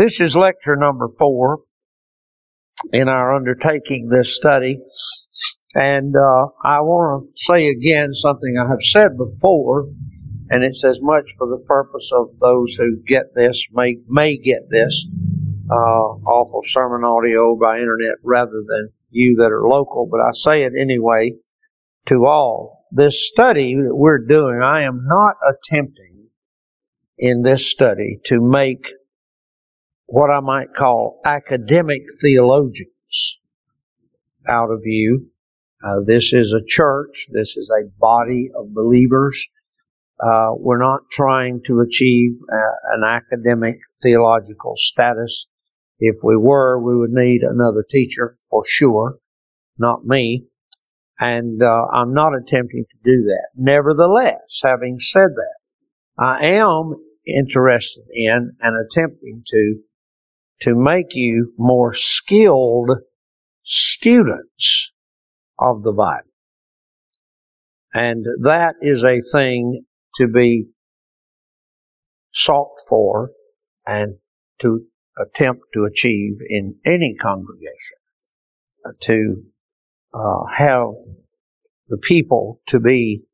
This is lecture number four in our undertaking this study. And uh, I want to say again something I have said before, and it's as much for the purpose of those who get this, may, may get this uh, off of sermon audio by internet rather than you that are local, but I say it anyway to all. This study that we're doing, I am not attempting in this study to make what I might call academic theologians out of you. Uh, this is a church. This is a body of believers. Uh, we're not trying to achieve uh, an academic theological status. If we were, we would need another teacher for sure, not me. And uh, I'm not attempting to do that. Nevertheless, having said that, I am interested in and attempting to to make you more skilled students of the Bible. And that is a thing to be sought for and to attempt to achieve in any congregation. Uh, to uh, have the people to be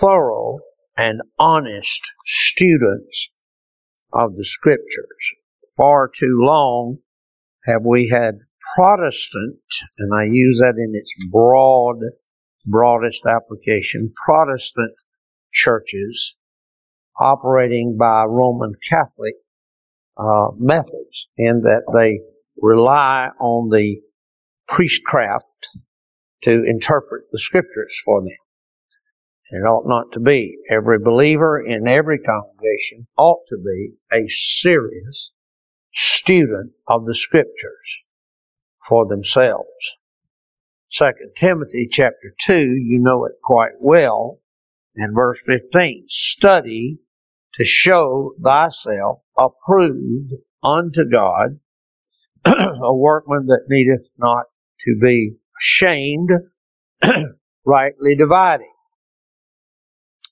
thorough and honest students of the scriptures far too long have we had Protestant, and I use that in its broad, broadest application, Protestant churches operating by Roman Catholic uh, methods in that they rely on the priestcraft to interpret the scriptures for them. It ought not to be. Every believer in every congregation ought to be a serious student of the scriptures for themselves. Second Timothy chapter 2, you know it quite well, and verse 15, study to show thyself approved unto God, a workman that needeth not to be ashamed, rightly dividing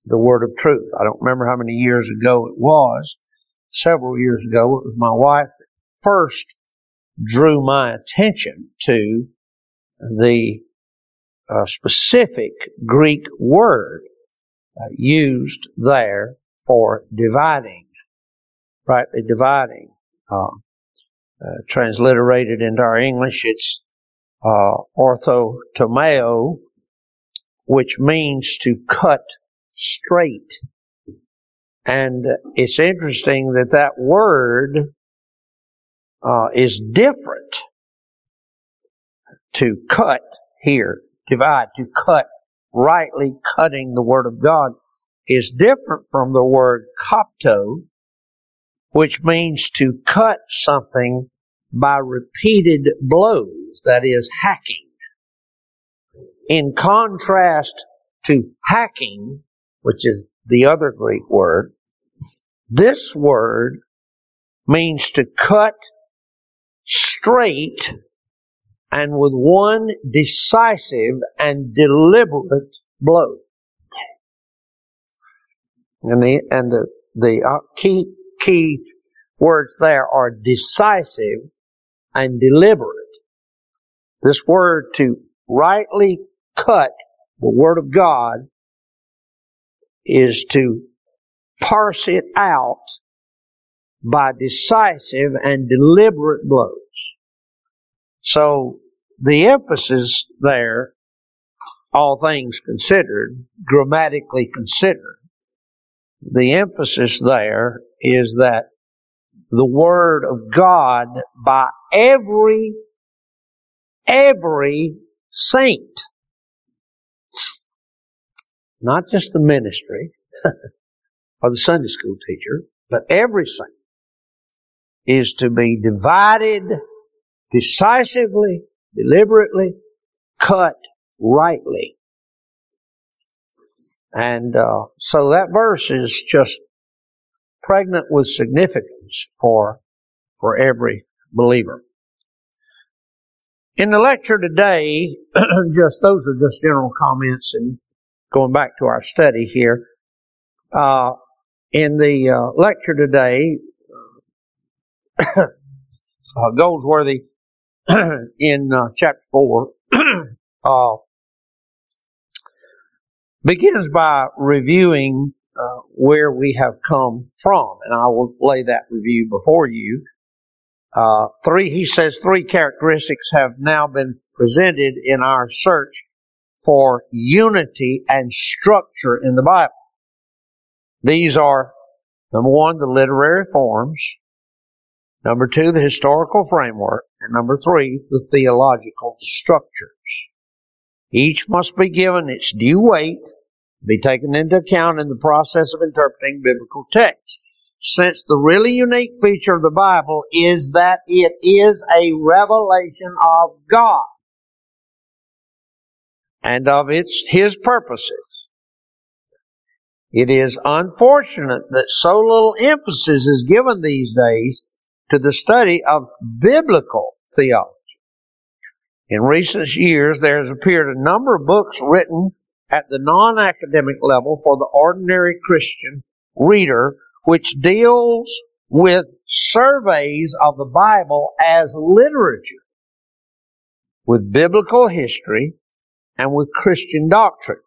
the word of truth. I don't remember how many years ago it was, several years ago. It was my wife that first drew my attention to the uh, specific Greek word uh, used there for dividing, rightly dividing. Uh, uh transliterated into our English, it's uh, orthotomeo, which means to cut straight. And it's interesting that that word uh, is different to cut here, divide, to cut, rightly cutting the Word of God is different from the word kopto, which means to cut something by repeated blows, that is hacking. In contrast to hacking, which is the other Greek word, this word means to cut straight and with one decisive and deliberate blow. And the, and the, the uh, key, key words there are decisive and deliberate. This word to rightly cut the Word of God is to parse it out by decisive and deliberate blows. So the emphasis there, all things considered, grammatically considered, the emphasis there is that the Word of God by every, every saint, not just the ministry or the Sunday school teacher, but every saint is to be divided decisively, deliberately, cut rightly. And uh, so that verse is just pregnant with significance for for every believer. In the lecture today, just those are just general comments and going back to our study here. Uh, in the uh, lecture today, uh, Goldsworthy in uh, chapter 4 uh, begins by reviewing uh, where we have come from, and I will lay that review before you. Three, he says, three characteristics have now been presented in our search for unity and structure in the Bible. These are number one, the literary forms, number two, the historical framework, and number three, the theological structures. Each must be given its due weight, be taken into account in the process of interpreting biblical texts. Since the really unique feature of the Bible is that it is a revelation of God and of its His purposes. It is unfortunate that so little emphasis is given these days to the study of biblical theology. In recent years, there has appeared a number of books written at the non-academic level for the ordinary Christian reader, which deals with surveys of the Bible as literature, with biblical history, and with Christian doctrine.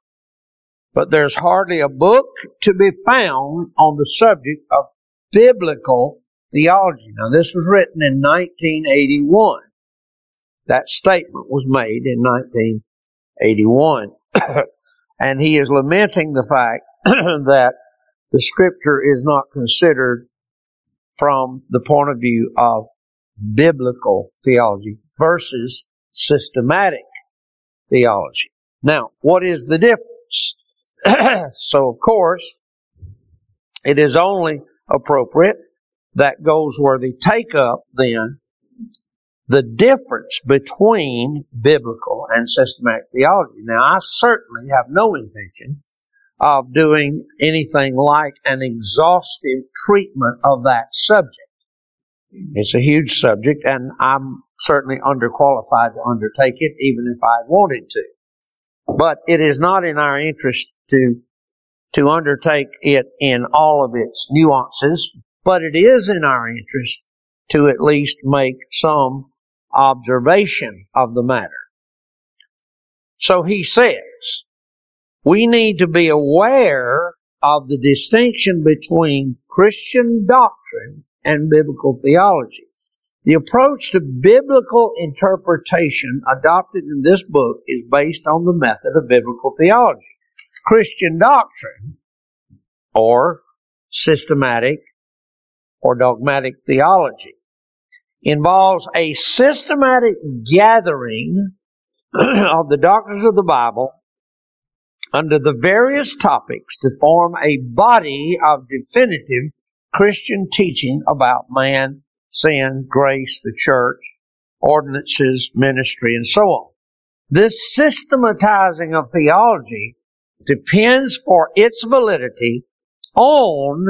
But there's hardly a book to be found on the subject of biblical theology. Now this was written in 1981. That statement was made in 1981. and he is lamenting the fact that the scripture is not considered from the point of view of biblical theology versus systematic theology. Now, what is the difference? so, of course, it is only appropriate that Goldsworthy take up then the difference between biblical and systematic theology. Now, I certainly have no intention of doing anything like an exhaustive treatment of that subject. It's a huge subject, and I'm certainly underqualified to undertake it, even if I wanted to. But it is not in our interest to to undertake it in all of its nuances, but it is in our interest to at least make some observation of the matter. So he says, we need to be aware of the distinction between Christian doctrine and biblical theology. The approach to biblical interpretation adopted in this book is based on the method of biblical theology. Christian doctrine, or systematic or dogmatic theology, involves a systematic gathering of the doctrines of the Bible under the various topics to form a body of definitive Christian teaching about man, sin, grace, the church, ordinances, ministry, and so on. This systematizing of theology depends for its validity on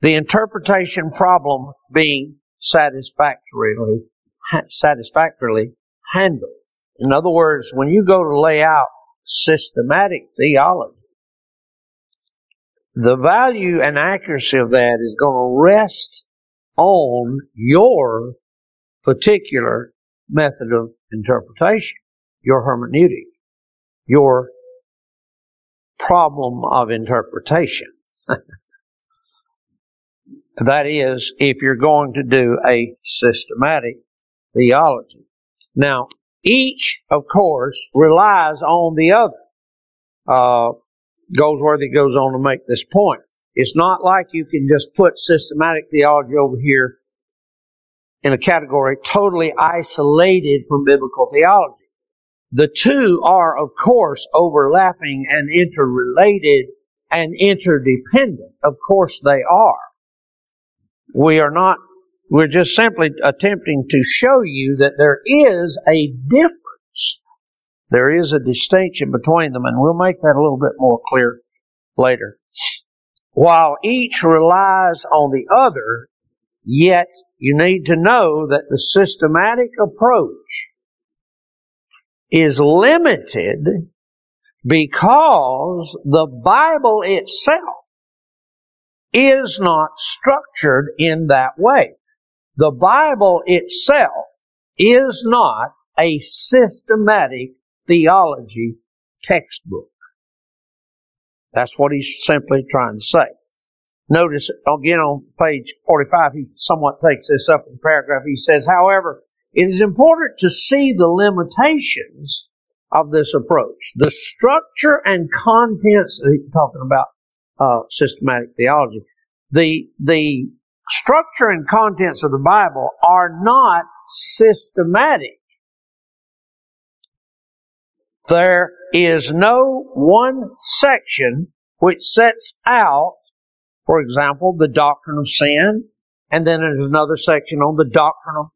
the interpretation problem being satisfactorily satisfactorily handled. In other words, when you go to lay out systematic theology, the value and accuracy of that is going to rest on your particular method of interpretation, your hermeneutic, your problem of interpretation. That is, if you're going to do a systematic theology. Now, each, of course, relies on the other. Uh, Goldsworthy goes on to make this point. It's not like you can just put systematic theology over here in a category totally isolated from biblical theology. The two are, of course, overlapping and interrelated and interdependent. Of course they are. We are not, we're just simply attempting to show you that there is a difference. There is a distinction between them, and we'll make that a little bit more clear later. While each relies on the other, yet you need to know that the systematic approach is limited because the Bible itself is not structured in that way. The Bible itself is not a systematic theology textbook. That's what he's simply trying to say. Notice again on page 45, he somewhat takes this up in paragraph. He says, however, it is important to see the limitations of this approach. The structure and contents, he's talking about uh, systematic theology, the, the structure and contents of the Bible are not systematic. There is no one section which sets out, for example, the doctrine of sin, and then there's another section on the doctrine of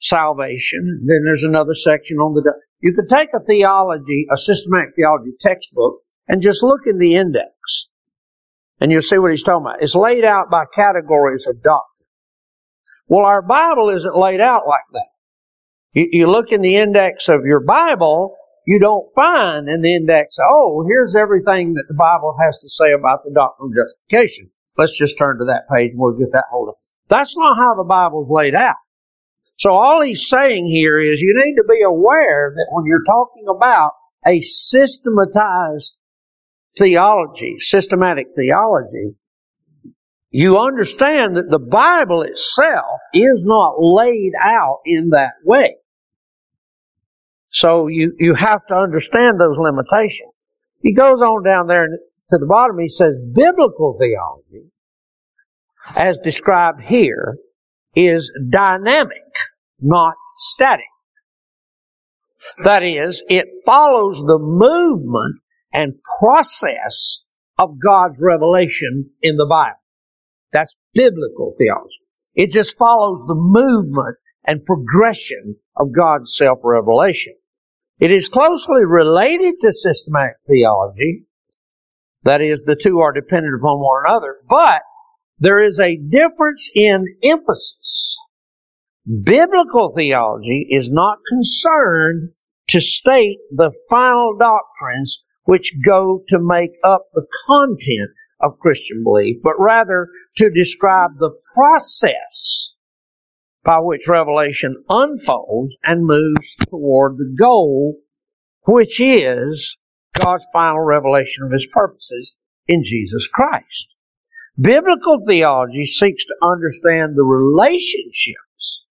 salvation, and then there's another section on the, you could take a theology, a systematic theology textbook, and just look in the index. And you'll see what he's talking about. It's laid out by categories of doctrine. Well, our Bible isn't laid out like that. You, you look in the index of your Bible, you don't find in the index, oh, here's everything that the Bible has to say about the doctrine of justification. Let's just turn to that page and we'll get that hold of. That's not how the Bible's laid out. So all he's saying here is you need to be aware that when you're talking about a systematized theology, systematic theology, you understand that the Bible itself is not laid out in that way. So you, you have to understand those limitations. He goes on down there to the bottom, he says biblical theology, as described here, is dynamic, not static. That is, it follows the movement and process of God's revelation in the Bible. That's biblical theology. It just follows the movement and progression of God's self-revelation. It is closely related to systematic theology. That is, the two are dependent upon one another, but there is a difference in emphasis. Biblical theology is not concerned to state the final doctrines which go to make up the content of Christian belief, but rather to describe the process by which revelation unfolds and moves toward the goal, which is God's final revelation of His purposes in Jesus Christ. Biblical theology seeks to understand the relationships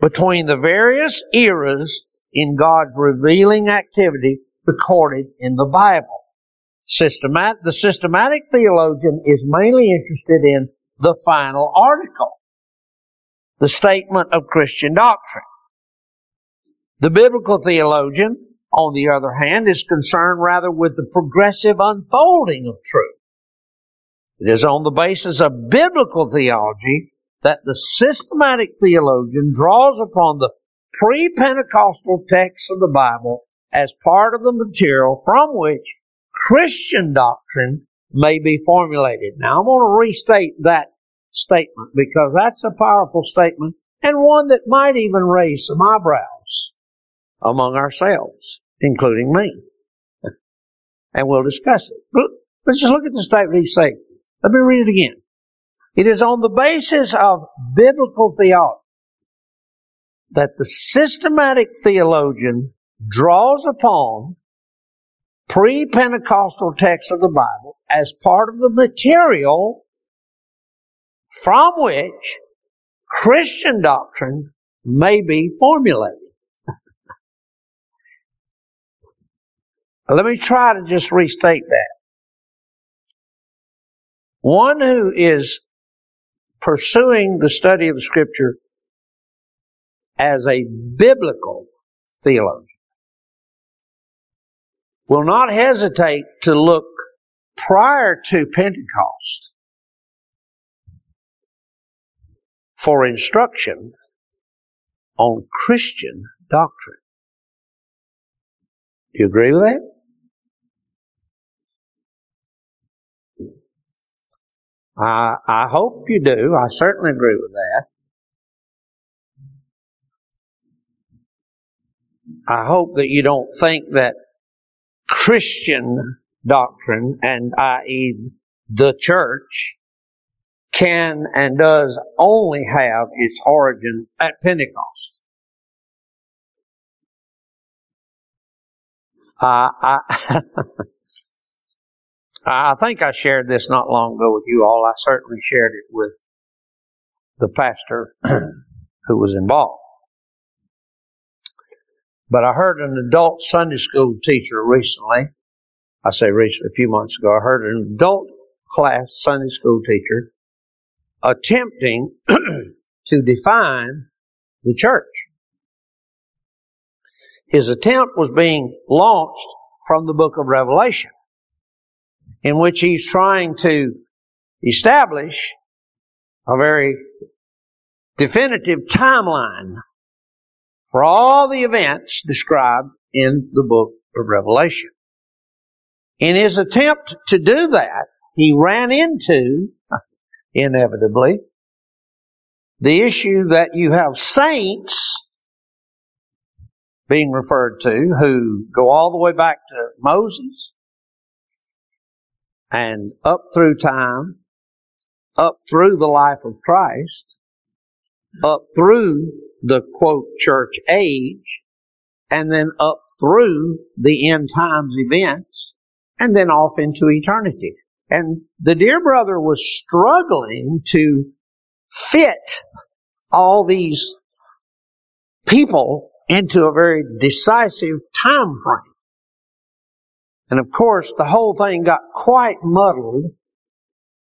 between the various eras in God's revealing activity recorded in the Bible. Systemat- the systematic theologian is mainly interested in the final article, the statement of Christian doctrine. The biblical theologian, on the other hand, is concerned rather with the progressive unfolding of truth. It is on the basis of biblical theology that the systematic theologian draws upon the pre-Pentecostal texts of the Bible as part of the material from which Christian doctrine may be formulated. Now I'm going to restate that statement because that's a powerful statement and one that might even raise some eyebrows among ourselves, including me. and we'll discuss it. But let's just look at the statement he's saying. Let me read it again. It is on the basis of biblical theology that the systematic theologian draws upon pre-Pentecostal texts of the Bible as part of the material from which Christian doctrine may be formulated. Let me try to just restate that. One who is pursuing the study of scripture as a biblical theologian will not hesitate to look prior to Pentecost for instruction on Christian doctrine. Do you agree with that? I, I hope you do. I certainly agree with that. I hope that you don't think that Christian doctrine, and i.e. the church, can and does only have its origin at Pentecost. Uh, I, I think I shared this not long ago with you all. I certainly shared it with the pastor who was involved. But I heard an adult Sunday school teacher recently, I say recently, a few months ago, I heard an adult class Sunday school teacher attempting to define the church. His attempt was being launched from the book of Revelation, in which he's trying to establish a very definitive timeline for all the events described in the book of Revelation. In his attempt to do that, he ran into, inevitably, the issue that you have saints being referred to who go all the way back to Moses and up through time, up through the life of Christ, up through the quote church age, and then up through the end times events, and then off into eternity. And the dear brother was struggling to fit all these people into a very decisive time frame. And of course, the whole thing got quite muddled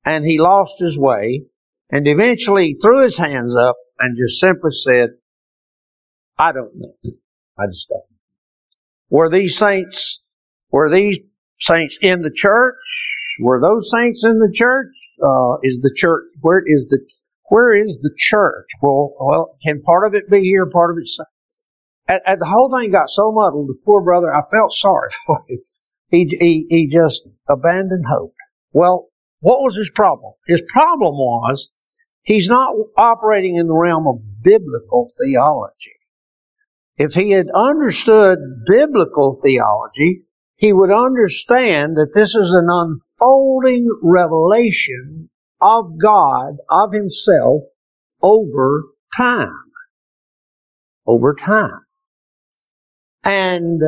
and he lost his way and eventually threw his hands up and just simply said, I don't know. I just don't know. Were these saints, were these saints in the church? Were those saints in the church? Uh, is the church, where is the, where is the church? Well, well, can part of it be here, part of it, and, and the whole thing got so muddled, the poor brother, I felt sorry for him. He, he, he just abandoned hope. Well, what was his problem? His problem was he's not operating in the realm of biblical theology. If he had understood biblical theology, he would understand that this is an unfolding revelation of God, of himself, over time. Over time. And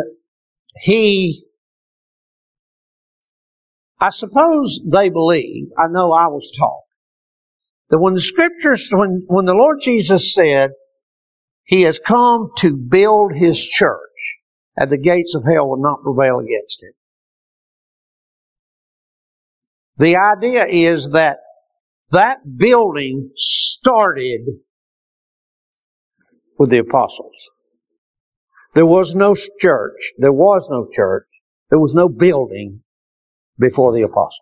he, I suppose they believe, I know I was taught, that when the scriptures, when, when the Lord Jesus said, He has come to build His church, and the gates of hell will not prevail against it. The idea is that that building started with the apostles. There was no church. There was no church. There was no building before the apostles.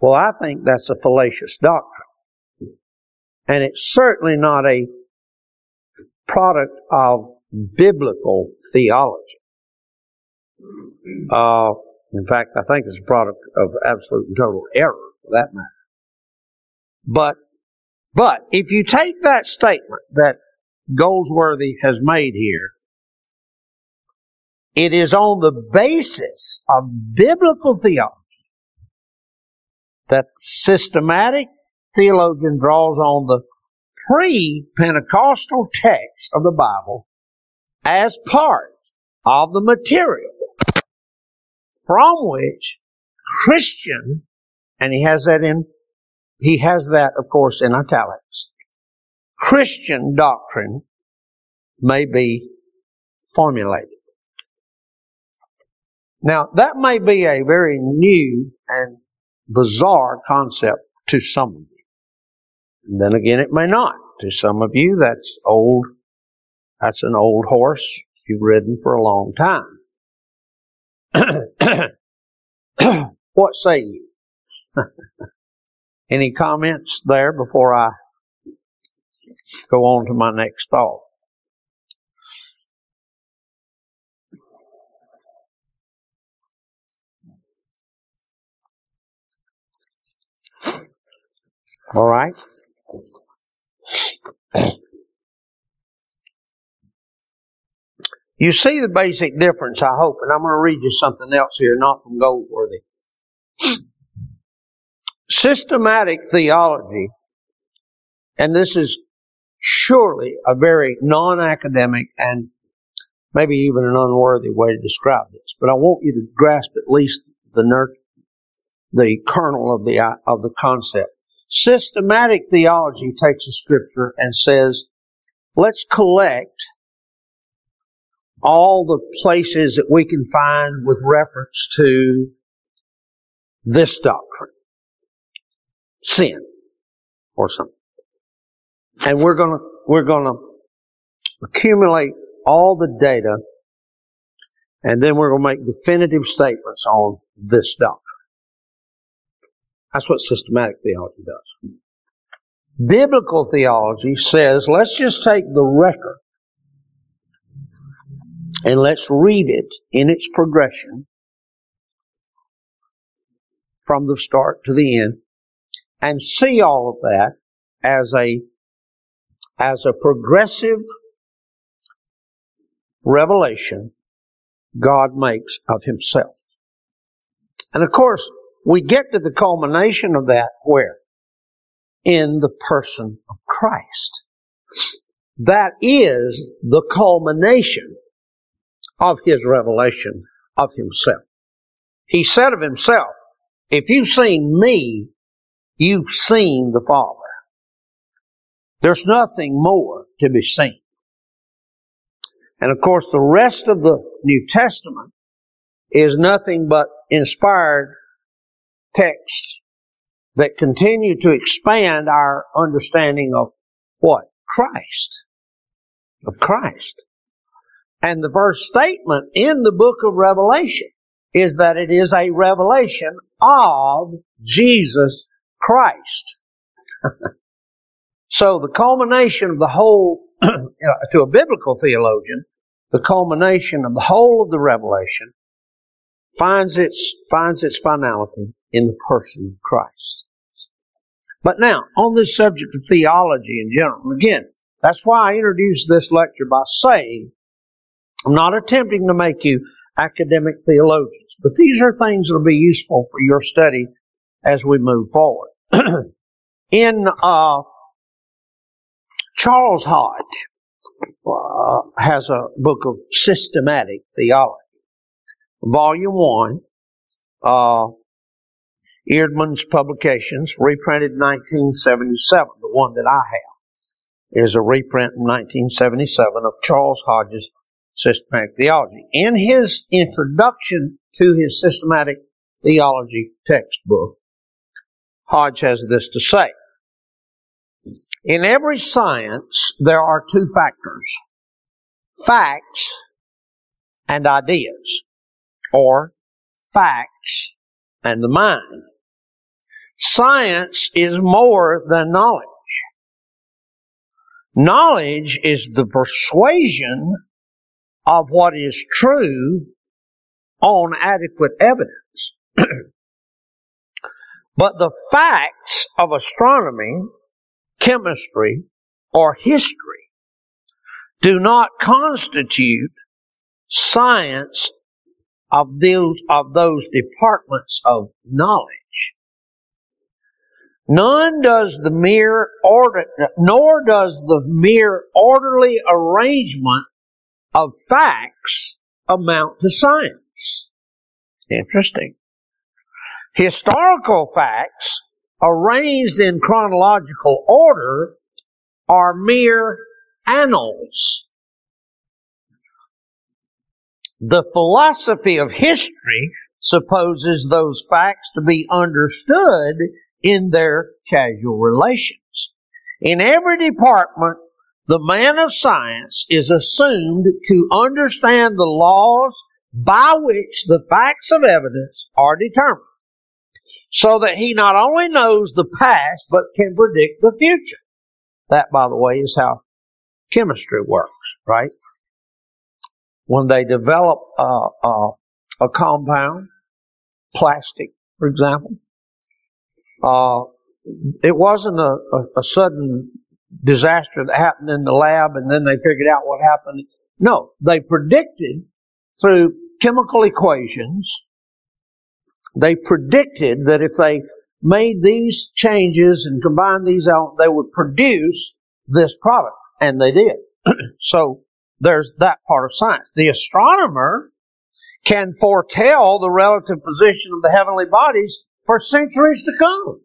Well, I think that's a fallacious doctrine. And it's certainly not a product of biblical theology. Uh, in fact, I think it's a product of absolute and total error for that matter. But, but if you take that statement that Goldsworthy has made here, it is on the basis of biblical theology that systematic theologian draws on the pre-Pentecostal text of the Bible as part of the material from which Christian, and he has that in, he has that of course in italics, Christian doctrine may be formulated. Now, that may be a very new and bizarre concept to some of you. And then again, it may not. To some of you, that's old, that's an old horse you've ridden for a long time. what say you? Any comments there before I go on to my next thought. All right. You see the basic difference, I hope, and I'm going to read you something else here, not from Goldsworthy. Systematic theology, and this is surely a very non-academic and maybe even an unworthy way to describe this, but I want you to grasp at least the ner- the kernel of the of the concept. Systematic theology takes a scripture and says, let's collect all the places that we can find with reference to this doctrine. Sin or something. And we're gonna, we're gonna accumulate all the data and then we're gonna make definitive statements on this doctrine. That's what systematic theology does. Biblical theology says, let's just take the record and let's read it in its progression from the start to the end and see all of that as a as a progressive revelation God makes of himself. And of course, we get to the culmination of that where? In the person of Christ. That is the culmination of his revelation of himself. He said of himself, if you've seen me, you've seen the Father. There's nothing more to be seen. And of course, the rest of the New Testament is nothing but inspired texts that continue to expand our understanding of what? Christ. Of Christ. And the first statement in the book of Revelation is that it is a revelation of Jesus Christ. so the culmination of the whole, to a biblical theologian, the culmination of the whole of the revelation finds its, finds its finality in the person of Christ. But now, on this subject of theology in general, again, that's why I introduced this lecture by saying I'm not attempting to make you academic theologians, but these are things that will be useful for your study as we move forward. In uh, Charles Hodge uh, has a book of systematic theology, volume one, uh, Eerdmans Publications, reprinted in 1977. The one that I have is a reprint from 1977 of Charles Hodge's systematic theology. In his introduction to his systematic theology textbook, Hodge has this to say. In every science, there are two factors. Facts and ideas. Or facts and the mind. Science is more than knowledge. Knowledge is the persuasion of what is true on adequate evidence. but the facts of astronomy, chemistry, or history do not constitute science of those, of those departments of knowledge. None does the mere order, nor does the mere orderly arrangement of facts amount to science. Interesting. Historical facts arranged in chronological order are mere annals. The philosophy of history supposes those facts to be understood in their causal relations. In every department the man of science is assumed to understand the laws by which the facts of evidence are determined. So that he not only knows the past, but can predict the future. That, by the way, is how chemistry works, right? When they develop uh, uh, a compound, plastic, for example, uh, it wasn't a, a, a sudden disaster that happened in the lab and then they figured out what happened. No, they predicted through chemical equations, they predicted that if they made these changes and combined these out, they would produce this product. And they did. so there's that part of science. The astronomer can foretell the relative position of the heavenly bodies for centuries to come.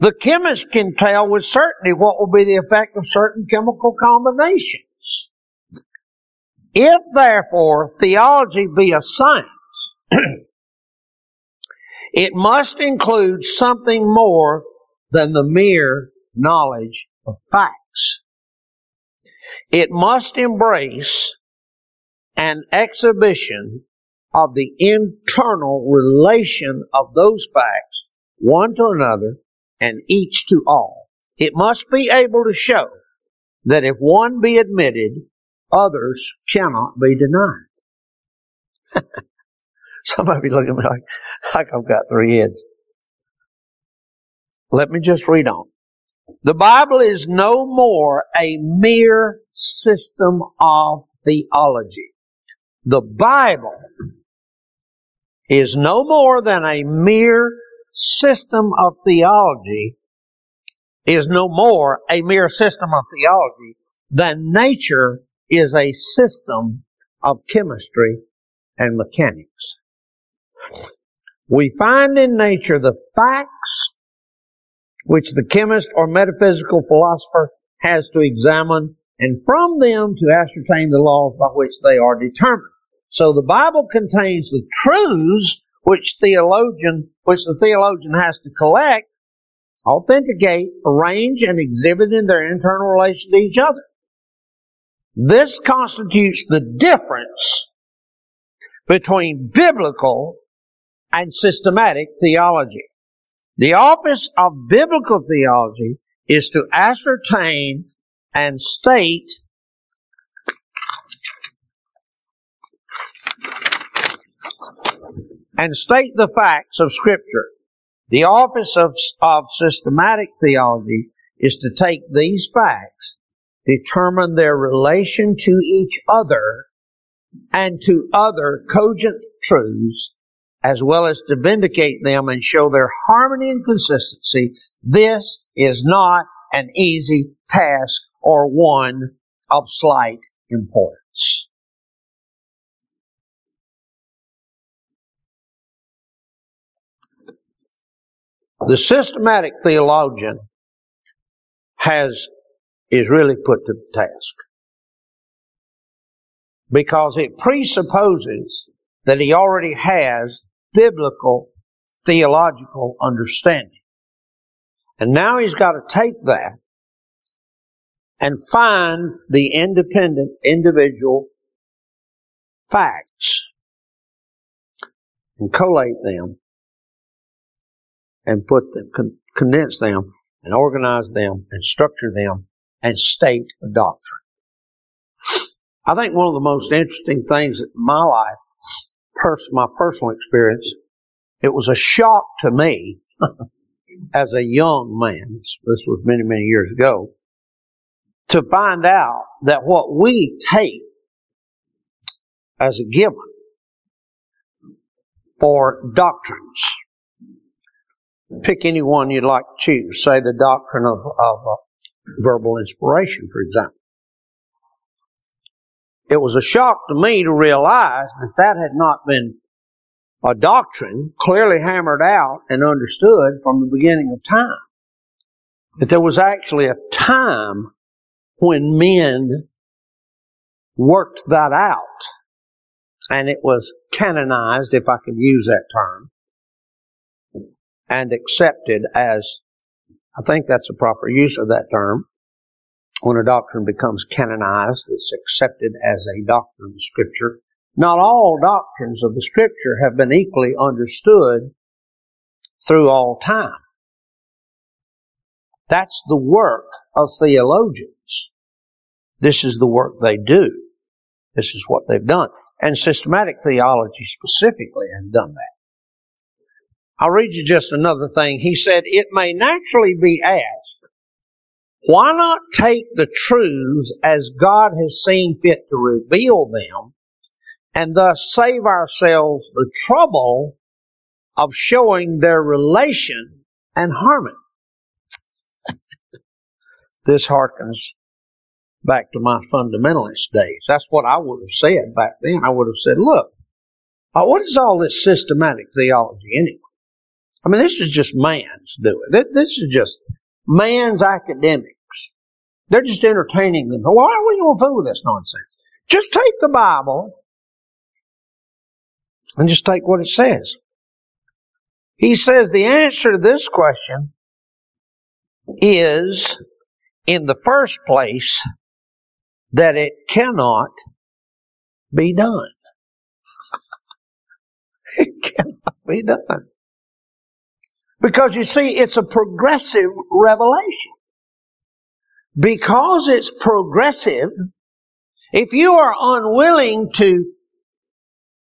The chemist can tell with certainty what will be the effect of certain chemical combinations. If therefore theology be a science, it must include something more than the mere knowledge of facts. It must embrace an exhibition of the internal relation of those facts, one to another, and each to all. It must be able to show that if one be admitted, others cannot be denied. Some of at me like, like I've got three heads. Let me just read on. The Bible is no more a mere system of theology. The Bible is no more than a mere system of theology, is no more a mere system of theology than nature is a system of chemistry and mechanics. We find in nature the facts which the chemist or metaphysical philosopher has to examine and from them to ascertain the laws by which they are determined. So the Bible contains the truths which theologian, which the theologian has to collect, authenticate, arrange, and exhibit in their internal relation to each other. This constitutes the difference between biblical and systematic theology. The office of biblical theology is to ascertain and state and state the facts of Scripture. The office of, of systematic theology is to take these facts, determine their relation to each other and to other cogent truths, as well as to vindicate them and show their harmony and consistency. This is not an easy task or one of slight importance. The systematic theologian has, is really put to the task. Because it presupposes that he already has biblical theological understanding. And now he's got to take that and find the independent individual facts and collate them and put them, con- condense them and organize them and structure them and state a doctrine. I think one of the most interesting things in my life, pers- my personal experience, it was a shock to me as a young man. This, this was many, many years ago to find out that what we take as a given for doctrines pick any one you'd like to choose. Say the doctrine of, of uh, verbal inspiration, for example. It was a shock to me to realize that that had not been a doctrine clearly hammered out and understood from the beginning of time. That there was actually a time when men worked that out and it was canonized, if I can use that term, and accepted as, I think that's a proper use of that term. When a doctrine becomes canonized, it's accepted as a doctrine of Scripture. Not all doctrines of the Scripture have been equally understood through all time. That's the work of theologians. This is the work they do. This is what they've done. And systematic theology specifically has done that. I'll read you just another thing. He said, it may naturally be asked, why not take the truths as God has seen fit to reveal them and thus save ourselves the trouble of showing their relation and harmony. this harkens back to my fundamentalist days. That's what I would have said back then. I would have said, look, uh, what is all this systematic theology anyway? I mean, this is just man's doing. This is just man's academics. They're just entertaining them. Why are we going to fool with this nonsense? Just take the Bible and just take what it says. He says the answer to this question is, in the first place, that it cannot be done. it cannot be done. Because you see, it's a progressive revelation. Because it's progressive, if you are unwilling to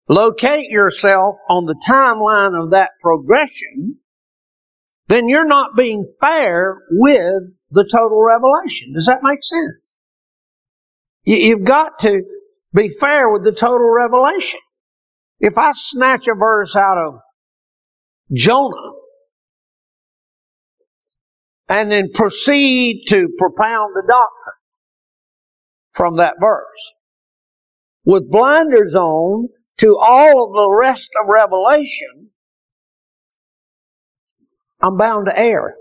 locate yourself on the timeline of that progression, then you're not being fair with the total revelation. Does that make sense? You've got to be fair with the total revelation. If I snatch a verse out of Jonah and then proceed to propound the doctrine from that verse with blinders on to all of the rest of Revelation, I'm bound to err.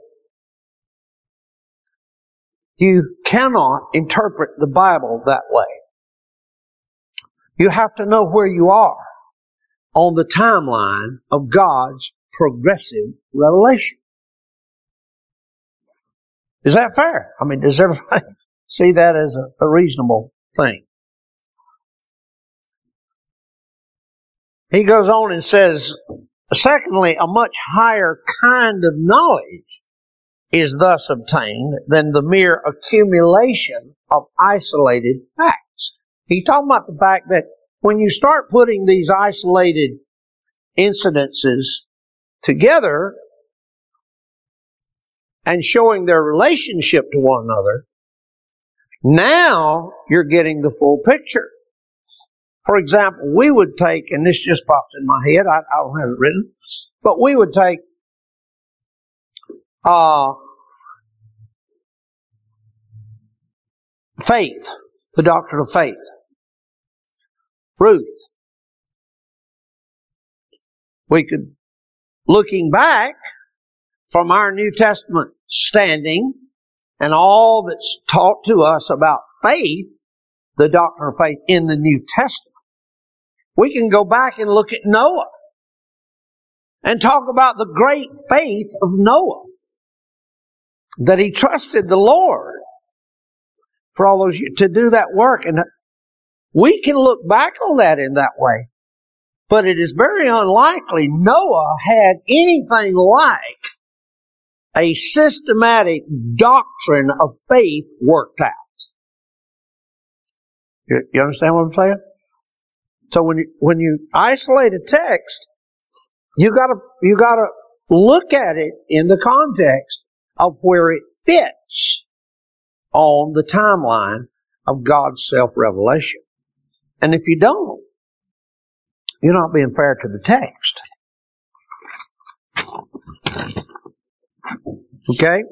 You cannot interpret the Bible that way. You have to know where you are on the timeline of God's progressive revelation. Is that fair? I mean, does everybody see that as a, a reasonable thing? He goes on and says, secondly, a much higher kind of knowledge is thus obtained than the mere accumulation of isolated facts. He's talking about the fact that when you start putting these isolated incidences together and showing their relationship to one another, now you're getting the full picture. For example, we would take, and this just popped in my head, I, I don't have it written, but we would take uh, faith, the doctrine of faith. Ruth. We could, looking back from our New Testament standing and all that's taught to us about faith, the doctrine of faith in the New Testament, we can go back and look at Noah and talk about the great faith of Noah. That he trusted the Lord for all those to do that work. And we can look back on that in that way. But it is very unlikely Noah had anything like a systematic doctrine of faith worked out. You, you understand what I'm saying? So when you, when you isolate a text, you gotta, you gotta look at it in the context of where it fits on the timeline of God's self-revelation. And if you don't, you're not being fair to the text. Okay?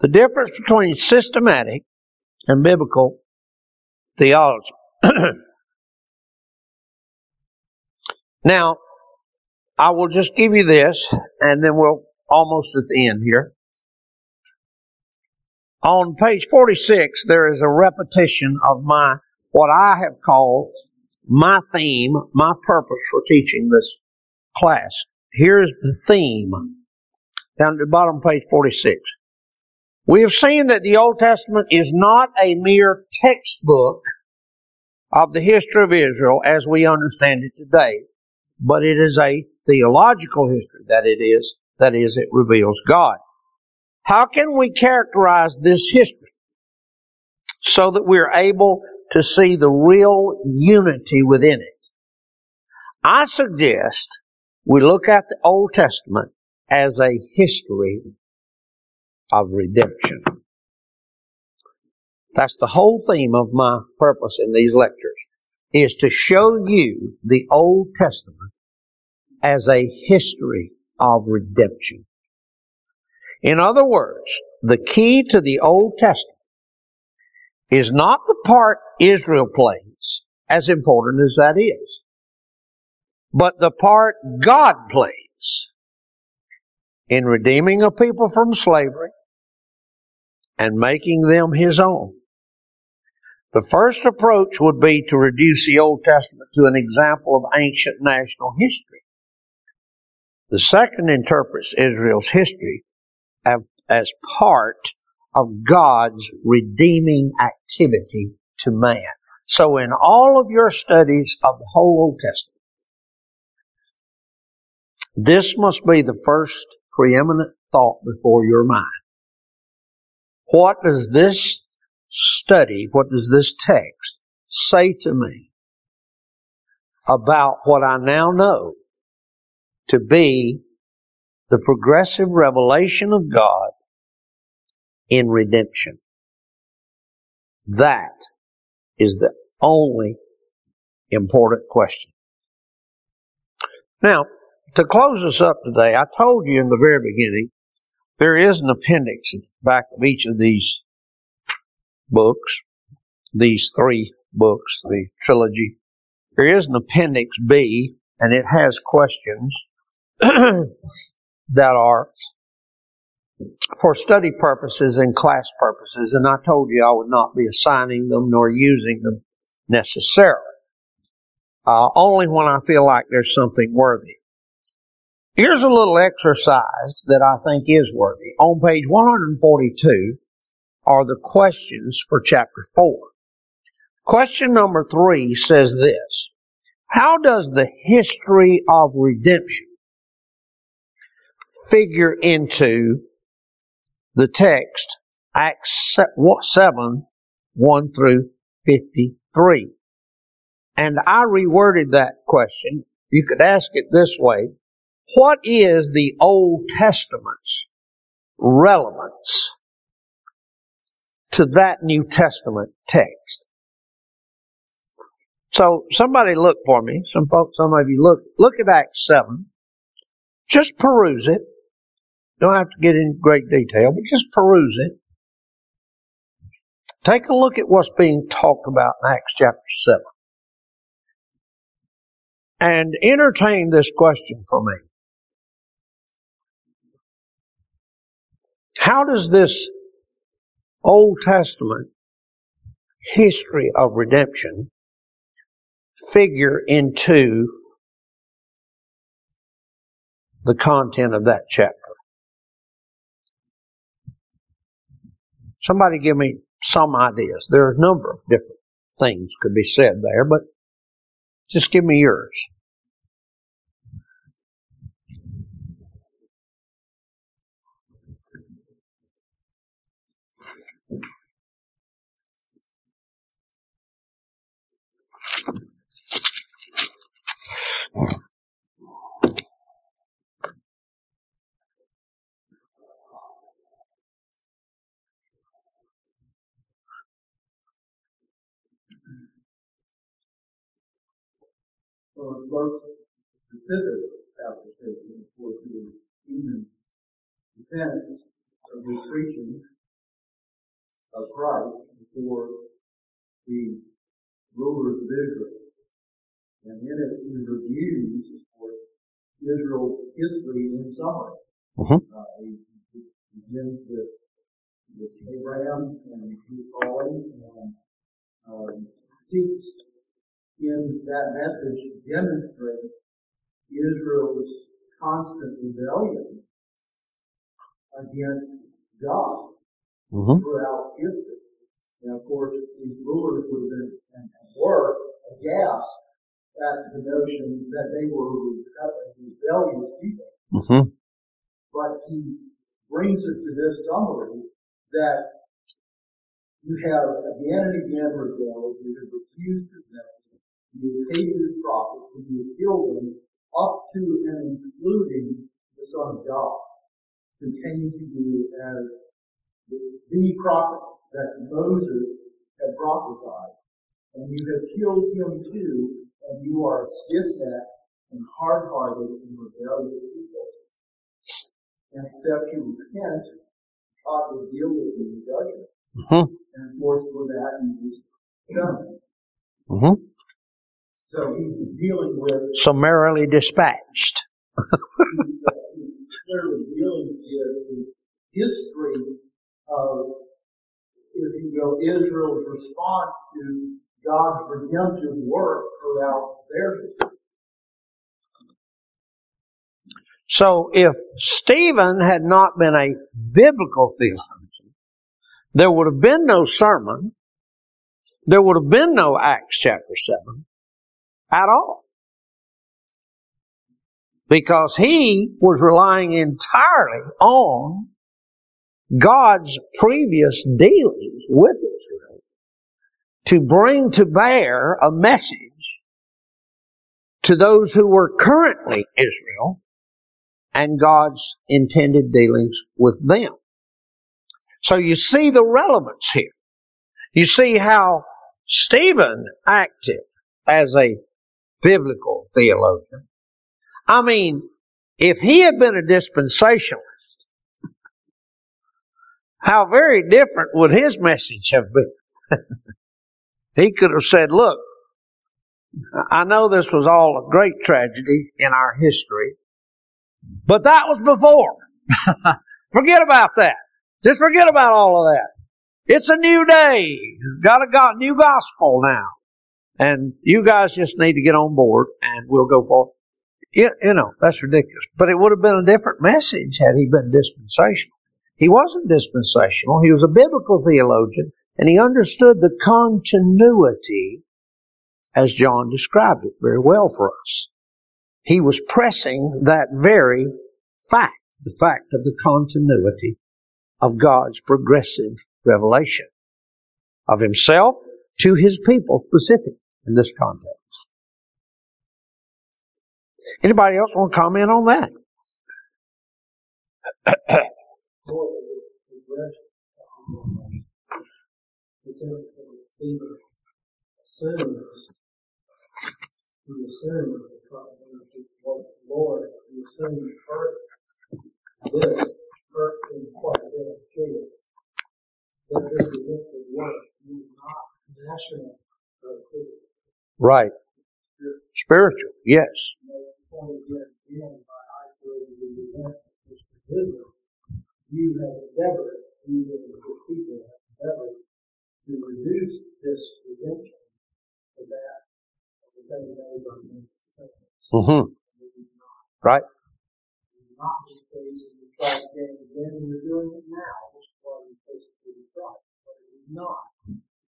The difference between systematic and biblical theology. Now, I will just give you this, and then we'll almost at the end here. On page 46, there is a repetition of my, what I have called my theme, my purpose for teaching this class. Here's the theme down at the bottom of page 46. We have seen that the Old Testament is not a mere textbook of the history of Israel as we understand it today but it is a theological history that it is, that is, it reveals God. How can we characterize this history so that we're able to see the real unity within it? I suggest we look at the Old Testament as a history of redemption. That's the whole theme of my purpose in these lectures is to show you the Old Testament as a history of redemption. In other words, the key to the Old Testament is not the part Israel plays, as important as that is, but the part God plays in redeeming a people from slavery and making them his own. The first approach would be to reduce the Old Testament to an example of ancient national history. The second interprets Israel's history as part of God's redeeming activity to man. So in all of your studies of the whole Old Testament, this must be the first preeminent thought before your mind. What does this study, what does this text say to me about what I now know to be the progressive revelation of God in redemption? That is the only important question. Now, to close us up today, I told you in the very beginning, there is an appendix at the back of each of these books, these three books, the trilogy. There is an appendix B, and it has questions that are for study purposes and class purposes, and I told you I would not be assigning them nor using them necessarily. Uh, only when I feel like there's something worthy. Here's a little exercise that I think is worthy. On page 142 are the questions for chapter 4. Question number 3 says this. How does the history of redemption figure into the text Acts 7, 1 through 53? And I reworded that question. You could ask it this way. What is the Old Testament's relevance to that New Testament text? So somebody look for me. Some folks, some of you look, look at Acts 7. Just peruse it. Don't have to get in great detail, but just peruse it. Take a look at what's being talked about in Acts chapter 7. And entertain this question for me. How does this Old Testament history of redemption figure into the content of that chapter? Somebody give me some ideas. There are a number of different things could be said there, but just give me yours. Well, its most specific application, course, is Stephen's defense of the preaching of Christ before the rulers of Israel. And in it, he reviews, of course, Israel's history in summary. Mm-hmm. Uh, he begins with, with Abraham and his calling and um, seeks in that message to demonstrate Israel's constant rebellion against God mm-hmm. throughout history. And of course, these rulers would have been and were aghast at the notion that they were rebellious people. Mm-hmm. But he brings it to this summary that you have again and again rebelled, you have refused to them, you have hated the prophets and you have killed them up to and including the Son of God, continue to do as the, the prophet that Moses had prophesied. And you have killed him too, and you are stiff-necked and hard-hearted and rebellious people. And except you repent, God will deal with you in judgment. Mm-hmm. And of course, for that, he was done. Mm-hmm. So he's dealing with, Summarily dispatched. he's clearly dealing with the history of, if you will, Israel's response to God's redemptive work throughout their history. So if Stephen had not been a biblical theologian, there would have been no sermon. There would have been no Acts chapter 7 at all. Because he was relying entirely on God's previous dealings with Israel to bring to bear a message to those who were currently Israel and God's intended dealings with them. So you see the relevance here. You see how Stephen acted as a biblical theologian. I mean, if he had been a dispensationalist, how very different would his message have been? he could have said, look, I know this was all a great tragedy in our history, but that was before. forget about that. Just forget about all of that. It's a new day. Got a got new gospel now. And you guys just need to get on board and we'll go forward. You, you know, that's ridiculous. But it would have been a different message had he been dispensational. He wasn't dispensational. He was a biblical theologian and he understood the continuity as John described it very well for us. He was pressing that very fact, the fact of the continuity of God's progressive revelation of himself to his people specifically in this context. Anybody else want to comment on that? assumes, he assumes the problem of the Lord, he assumes first this, first is quite a bit of. That this redemptive work is not national or. Right. Spiritual, yes. Only yet again by isolating the events of history of Israel, you have endeavored, you and the people have endeavored to reduce this redemption to that of the thing made by men's Mm-hmm. Right. Not the case, you try again and again, and you're doing it now, which is why we face it with Christ. But it is not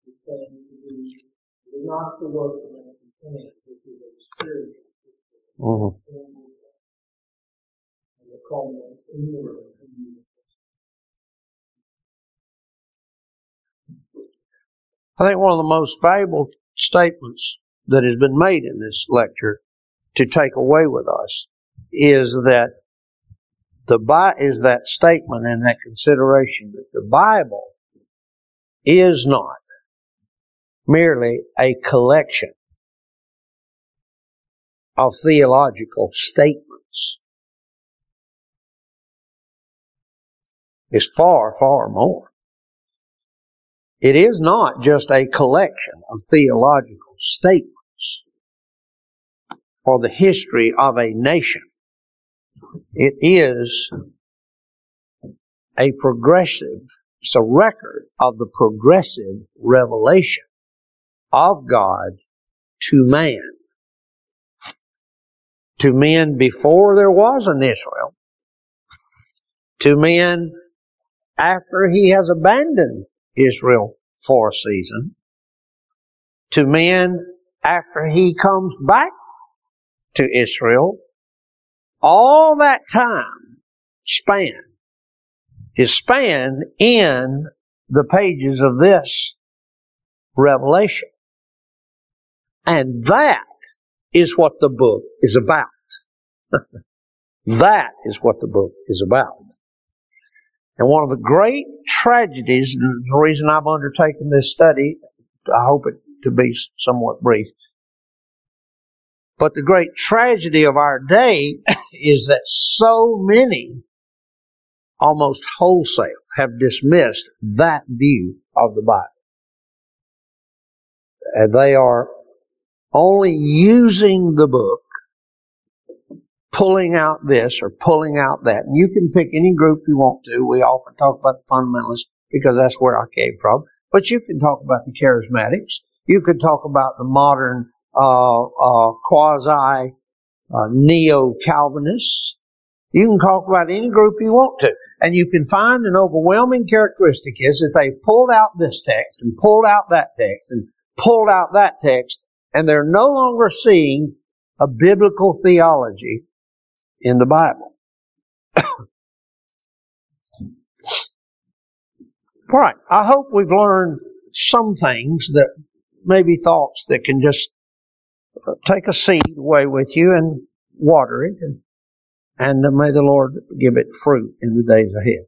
the thing to do, it is not the work of man's hands. This is a spiritual Mm-hmm. and the culminates in the room. I think one of the most valuable statements that has been made in this lecture to take away with us is that the Bi- is that statement and that consideration that the Bible is not merely a collection of theological statements. It's far, far more. It is not just a collection of theological statements or the history of a nation. It is a progressive, it's a record of the progressive revelation of God to man. To men before there was an Israel. To men after he has abandoned Israel for a season. To men after he comes back to Israel. All that time span is spanned in the pages of this revelation. And that is what the book is about. that is what the book is about. And one of the great tragedies, the reason I've undertaken this study, I hope it to be somewhat brief. But the great tragedy of our day is that so many, almost wholesale, have dismissed that view of the Bible. And they are only using the book, pulling out this or pulling out that. And you can pick any group you want to. We often talk about the fundamentalists because that's where I came from. But you can talk about the charismatics. You could talk about the modern uh, uh, quasi uh, neo Calvinists. You can talk about any group you want to. And you can find an overwhelming characteristic is that they've pulled out this text and pulled out that text and pulled out that text, and they're no longer seeing a biblical theology in the Bible. All right. I hope we've learned some things that maybe thoughts that can just uh, take a seed away with you and water it and, and may the Lord give it fruit in the days ahead.